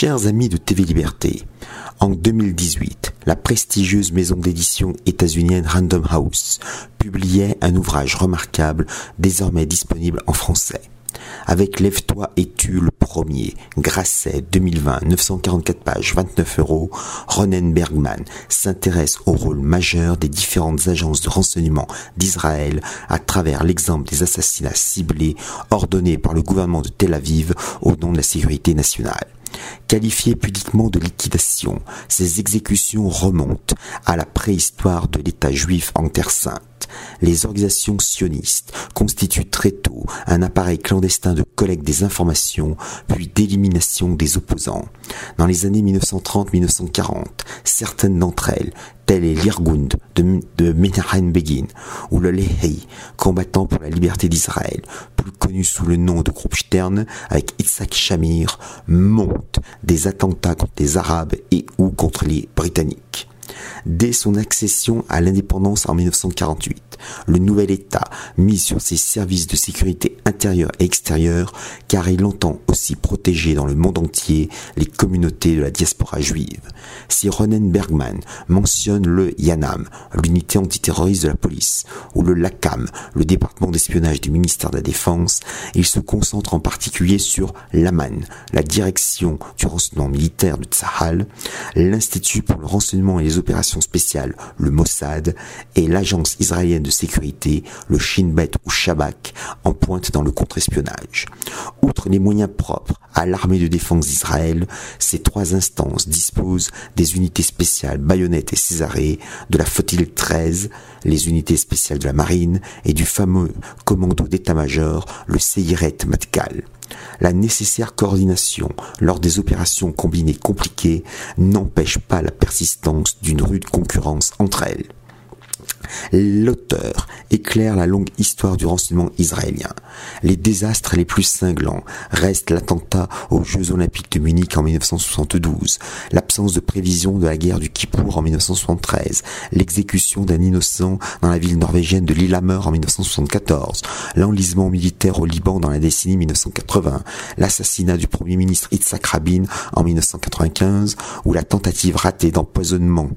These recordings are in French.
Chers amis de TV Liberté, en 2018, la prestigieuse maison d'édition états-unienne Random House publiait un ouvrage remarquable désormais disponible en français. Avec Lève-toi et tu le premier, Grasset 2020, 944 pages, 29 euros, Ronen Bergman s'intéresse au rôle majeur des différentes agences de renseignement d'Israël à travers l'exemple des assassinats ciblés ordonnés par le gouvernement de Tel Aviv au nom de la sécurité nationale. Qualifiées pudiquement de liquidation, ces exécutions remontent à la préhistoire de l'État juif en Terre Sainte les organisations sionistes constituent très tôt un appareil clandestin de collecte des informations, puis d'élimination des opposants. Dans les années 1930-1940, certaines d'entre elles, telles les l'Irgund de, de Begin ou le Lehi, combattant pour la liberté d'Israël, plus connu sous le nom de groupe Stern avec Itzhak Shamir, montent des attentats contre les Arabes et ou contre les Britanniques. Dès son accession à l'indépendance en 1948, le nouvel État mise sur ses services de sécurité intérieure et extérieure car il entend aussi protéger dans le monde entier les communautés de la diaspora juive. Si Ronen Bergman mentionne le YANAM, l'unité antiterroriste de la police, ou le LACAM, le département d'espionnage du ministère de la Défense, il se concentre en particulier sur l'AMAN, la direction du renseignement militaire de Tsahal, l'Institut pour le renseignement et les opérations spéciales, le Mossad, et l'agence israélienne de sécurité, le Shin Bet ou Shabak, en pointe dans le contre-espionnage. Outre les moyens propres à l'armée de défense d'Israël, ces trois instances disposent des unités spéciales Bayonette et Césarée, de la flottille 13, les unités spéciales de la marine et du fameux commando d'état-major, le Seiret Matkal. La nécessaire coordination lors des opérations combinées compliquées n'empêche pas la persistance d'une rude concurrence entre elles. L'auteur éclaire la longue histoire du renseignement israélien. Les désastres les plus cinglants restent l'attentat aux Jeux Olympiques de Munich en 1972, l'absence de prévision de la guerre du Kippour en 1973, l'exécution d'un innocent dans la ville norvégienne de Lillehammer en 1974, l'enlisement militaire au Liban dans la décennie 1980, l'assassinat du premier ministre Yitzhak Rabin en 1995 ou la tentative ratée d'empoisonnement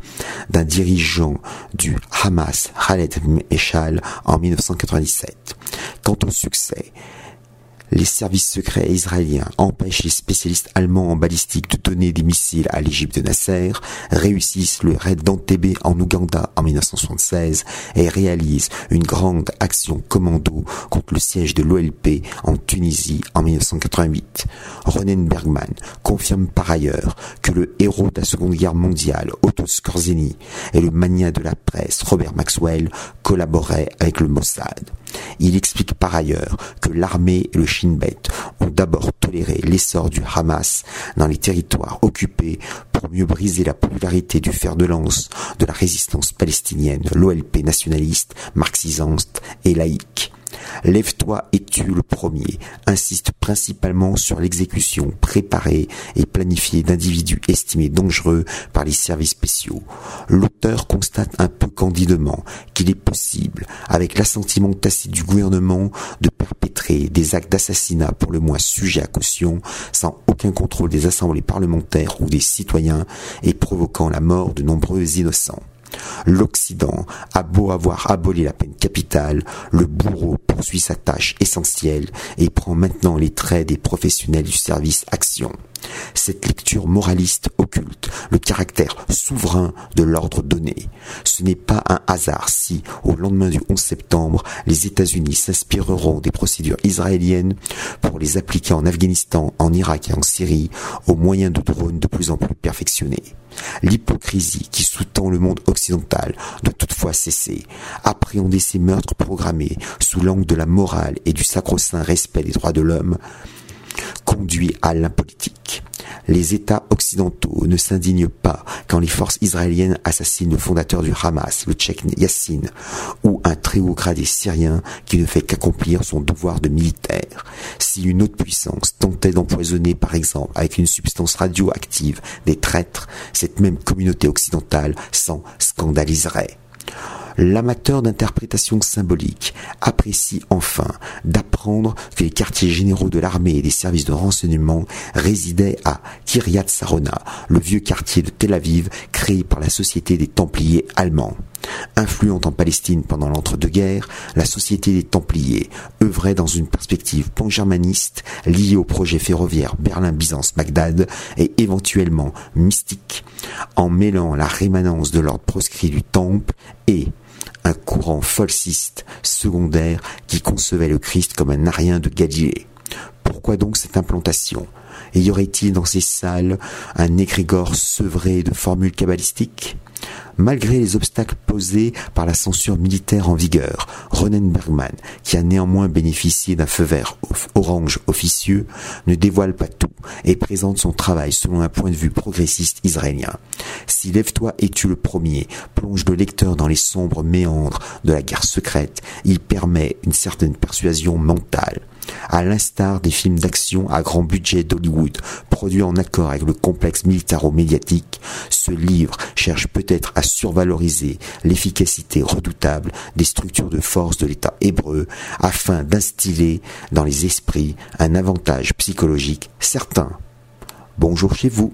d'un dirigeant du Hamas Khaled Eshal en 1997. Quant au succès, les services secrets israéliens empêchent les spécialistes allemands en balistique de donner des missiles à l'Égypte de Nasser, réussissent le raid d'Antébé en Ouganda en 1976 et réalisent une grande action commando contre le siège de l'OLP en Tunisie en 1988. Ronen Bergman confirme par ailleurs que le héros de la Seconde Guerre mondiale, Otto Skorzeny, et le mania de la presse, Robert Maxwell, collaboraient avec le Mossad. Il explique par ailleurs que l'armée et le Shin Bet ont d'abord toléré l'essor du Hamas dans les territoires occupés pour mieux briser la popularité du fer de lance de la résistance palestinienne, l'OLP nationaliste, marxisante et laïque. Lève-toi et tue le premier insiste principalement sur l'exécution préparée et planifiée d'individus estimés dangereux par les services spéciaux. L'auteur constate un peu candidement qu'il est possible, avec l'assentiment tacite du gouvernement, de perpétrer des actes d'assassinat pour le moins sujets à caution, sans aucun contrôle des assemblées parlementaires ou des citoyens, et provoquant la mort de nombreux innocents. L'Occident a beau avoir aboli la peine capitale, le bourreau poursuit sa tâche essentielle et prend maintenant les traits des professionnels du service action. Cette lecture moraliste occulte le caractère souverain de l'ordre donné. Ce n'est pas un hasard si, au lendemain du 11 septembre, les États-Unis s'inspireront des procédures israéliennes pour les appliquer en Afghanistan, en Irak et en Syrie, au moyen de drones de plus en plus perfectionnés. L'hypocrisie qui sous-tend le monde occidental doit toutefois cesser. Appréhender ces meurtres programmés sous l'angle de la morale et du sacro-saint respect des droits de l'homme conduit à l'impolitique. Les États occidentaux ne s'indignent pas quand les forces israéliennes assassinent le fondateur du Hamas, le tchèque Yassine, ou un très haut gradé syrien qui ne fait qu'accomplir son devoir de militaire. Si une autre puissance tentait d'empoisonner, par exemple, avec une substance radioactive des traîtres, cette même communauté occidentale s'en scandaliserait. L'amateur d'interprétation symbolique apprécie enfin d'apprendre que les quartiers généraux de l'armée et des services de renseignement résidaient à Kiryat Sarona, le vieux quartier de Tel Aviv créé par la Société des Templiers allemands. Influente en Palestine pendant l'entre-deux-guerres, la Société des Templiers œuvrait dans une perspective pan-germaniste liée au projet ferroviaire Berlin-Byzance-Bagdad et éventuellement mystique, en mêlant la rémanence de l'ordre proscrit du Temple et un courant falsiste secondaire qui concevait le Christ comme un arien de Galilée. Pourquoi donc cette implantation? Y aurait-il dans ces salles un égrégore sevré de formules cabalistiques? Malgré les obstacles posés par la censure militaire en vigueur, Ronen Bergman, qui a néanmoins bénéficié d'un feu vert orange officieux, ne dévoile pas tout et présente son travail selon un point de vue progressiste israélien. Si Lève-toi et tu le premier plonge le lecteur dans les sombres méandres de la guerre secrète, il permet une certaine persuasion mentale. À l'instar des films d'action à grand budget d'Hollywood, produits en accord avec le complexe militaro-médiatique, ce livre cherche peut-être à survaloriser l'efficacité redoutable des structures de force de l'État hébreu afin d'instiller dans les esprits un avantage psychologique certain. Bonjour chez vous.